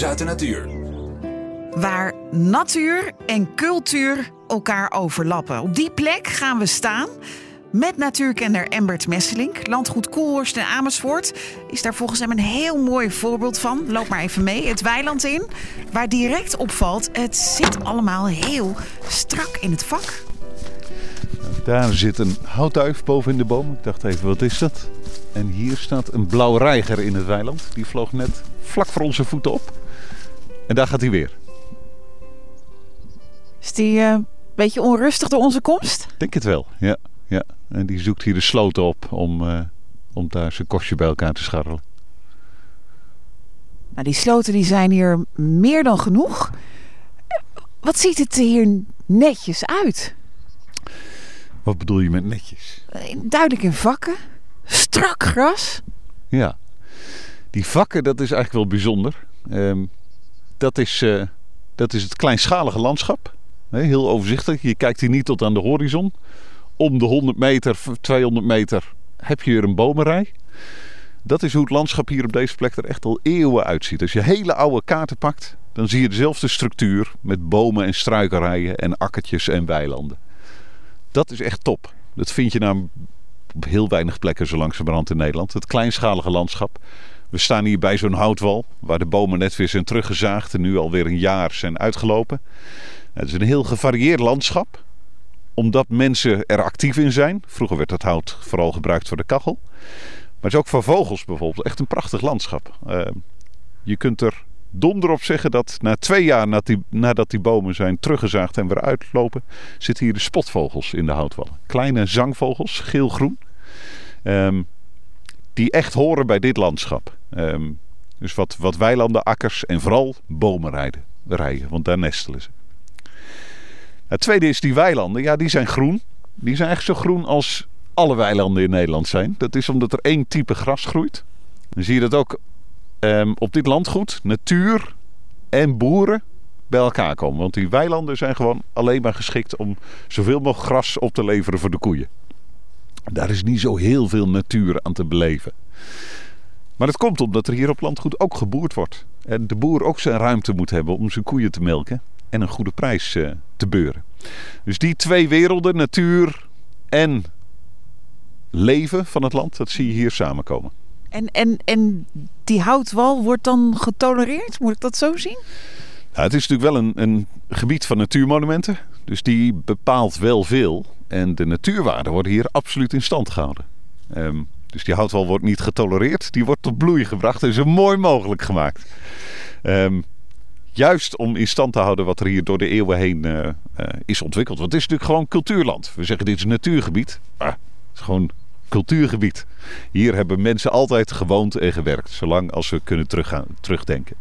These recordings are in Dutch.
nieuws uit de natuur. Waar natuur en cultuur elkaar overlappen. Op die plek gaan we staan. Met natuurkenner Embert Messelink. Landgoed Koelhorst en Amersfoort is daar volgens hem een heel mooi voorbeeld van. Loop maar even mee. Het weiland in. Waar direct opvalt, het zit allemaal heel strak in het vak. Daar zit een houtduif boven in de boom. Ik dacht even, wat is dat? En hier staat een blauw reiger in het weiland. Die vloog net vlak voor onze voeten op. En daar gaat hij weer. Is die eh, een beetje onrustig door onze komst? Denk het wel, ja. ja. En die zoekt hier de sloten op om, eh, om daar zijn kostje bij elkaar te scharrelen. Nou, die sloten die zijn hier meer dan genoeg. Wat ziet het er hier netjes uit? Wat bedoel je met netjes? Eh, Duidelijk in vakken. Strak gras. Ja. Die vakken, dat is eigenlijk wel bijzonder. Ehm, dat, is, eh, dat is het kleinschalige landschap. Heel overzichtelijk. Je kijkt hier niet tot aan de horizon. Om de 100 meter, 200 meter heb je hier een bomenrij. Dat is hoe het landschap hier op deze plek er echt al eeuwen uitziet. Als je hele oude kaarten pakt, dan zie je dezelfde structuur met bomen en struikenrijen en akkertjes en weilanden. Dat is echt top. Dat vind je nou op heel weinig plekken zo langzamerhand in Nederland. Het kleinschalige landschap. We staan hier bij zo'n houtwal, waar de bomen net weer zijn teruggezaagd en nu alweer een jaar zijn uitgelopen. Het is een heel gevarieerd landschap, omdat mensen er actief in zijn. Vroeger werd dat hout vooral gebruikt voor de kachel. Maar het is ook voor vogels bijvoorbeeld echt een prachtig landschap. Uh, je kunt er donder op zeggen dat na twee jaar nadat die, nadat die bomen zijn teruggezaagd en weer uitlopen, zitten hier de spotvogels in de houtwallen. Kleine zangvogels, geel-groen. Um, die echt horen bij dit landschap. Um, dus wat, wat weilanden, akkers en vooral bomen rijden, want daar nestelen ze. Het tweede is die weilanden. Ja, die zijn groen. Die zijn echt zo groen als alle weilanden in Nederland zijn. Dat is omdat er één type gras groeit. Dan zie je dat ook um, op dit landgoed natuur en boeren bij elkaar komen. Want die weilanden zijn gewoon alleen maar geschikt om zoveel mogelijk gras op te leveren voor de koeien. Daar is niet zo heel veel natuur aan te beleven. Maar dat komt omdat er hier op landgoed ook geboerd wordt. En de boer ook zijn ruimte moet hebben om zijn koeien te melken en een goede prijs uh, te beuren. Dus die twee werelden, natuur en leven van het land, dat zie je hier samenkomen. En, en, en die houtwal wordt dan getolereerd? Moet ik dat zo zien? Nou, het is natuurlijk wel een, een gebied van natuurmonumenten. Dus die bepaalt wel veel. En de natuurwaarden worden hier absoluut in stand gehouden. Um, dus die houtwal wordt niet getolereerd. Die wordt tot bloei gebracht en zo mooi mogelijk gemaakt. Um, juist om in stand te houden wat er hier door de eeuwen heen uh, uh, is ontwikkeld. Want het is natuurlijk gewoon cultuurland. We zeggen dit is natuurgebied. Ah, het is gewoon cultuurgebied. Hier hebben mensen altijd gewoond en gewerkt. Zolang als we kunnen teruggaan, terugdenken.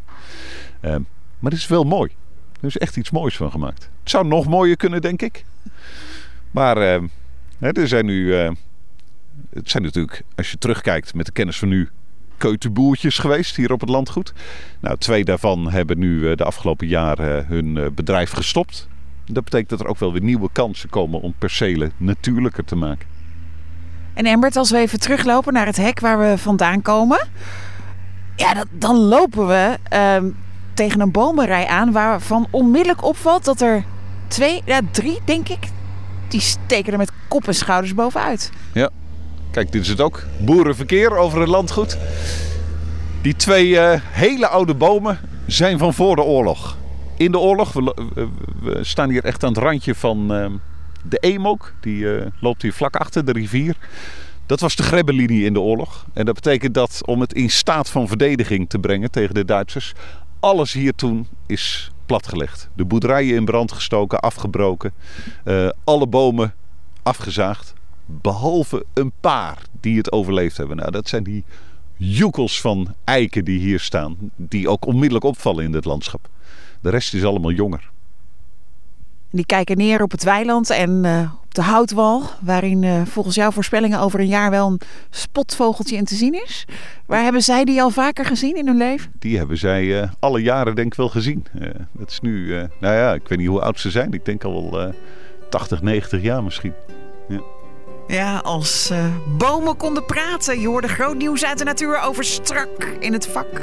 Um, maar het is wel mooi. Er is echt iets moois van gemaakt. Het zou nog mooier kunnen, denk ik. Maar uh, er zijn nu. Het zijn natuurlijk, als je terugkijkt met de kennis van nu, keutenboertjes geweest hier op het landgoed. Nou, twee daarvan hebben nu uh, de afgelopen jaren hun bedrijf gestopt. Dat betekent dat er ook wel weer nieuwe kansen komen om percelen natuurlijker te maken. En Embert, als we even teruglopen naar het hek waar we vandaan komen. Ja, dat, dan lopen we uh, tegen een bomenrij aan waarvan onmiddellijk opvalt dat er twee, ja, drie denk ik, die steken er met kop en schouders bovenuit. Ja, kijk, dit is het ook. Boerenverkeer over het landgoed. Die twee uh, hele oude bomen zijn van voor de oorlog. In de oorlog, we, we staan hier echt aan het randje van uh, de Eemok. Die loopt hier vlak achter de rivier. Dat was de Grebbelinie in de oorlog. En dat betekent dat om het in staat van verdediging te brengen tegen de Duitsers, alles hier toen is platgelegd. De boerderijen in brand gestoken, afgebroken. Alle bomen afgezaagd. Behalve een paar die het overleefd hebben. Nou, dat zijn die joekels van eiken die hier staan. Die ook onmiddellijk opvallen in dit landschap. De rest is allemaal jonger. Die kijken neer op het weiland en uh, op de houtwal, waarin uh, volgens jouw voorspellingen over een jaar wel een spotvogeltje in te zien is. Waar hebben zij die al vaker gezien in hun leven? Die hebben zij uh, alle jaren denk ik wel gezien. dat is nu, nou ja, ik weet niet hoe oud ze zijn. Ik denk al wel 80, 90 jaar misschien. Ja. Ja, als eh, bomen konden praten. Je hoorde groot nieuws uit de natuur over strak in het vak.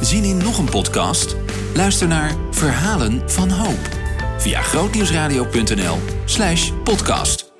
Zien in nog een podcast? Luister naar Verhalen van Hoop via Grootnieuwsradio.nl/slash podcast.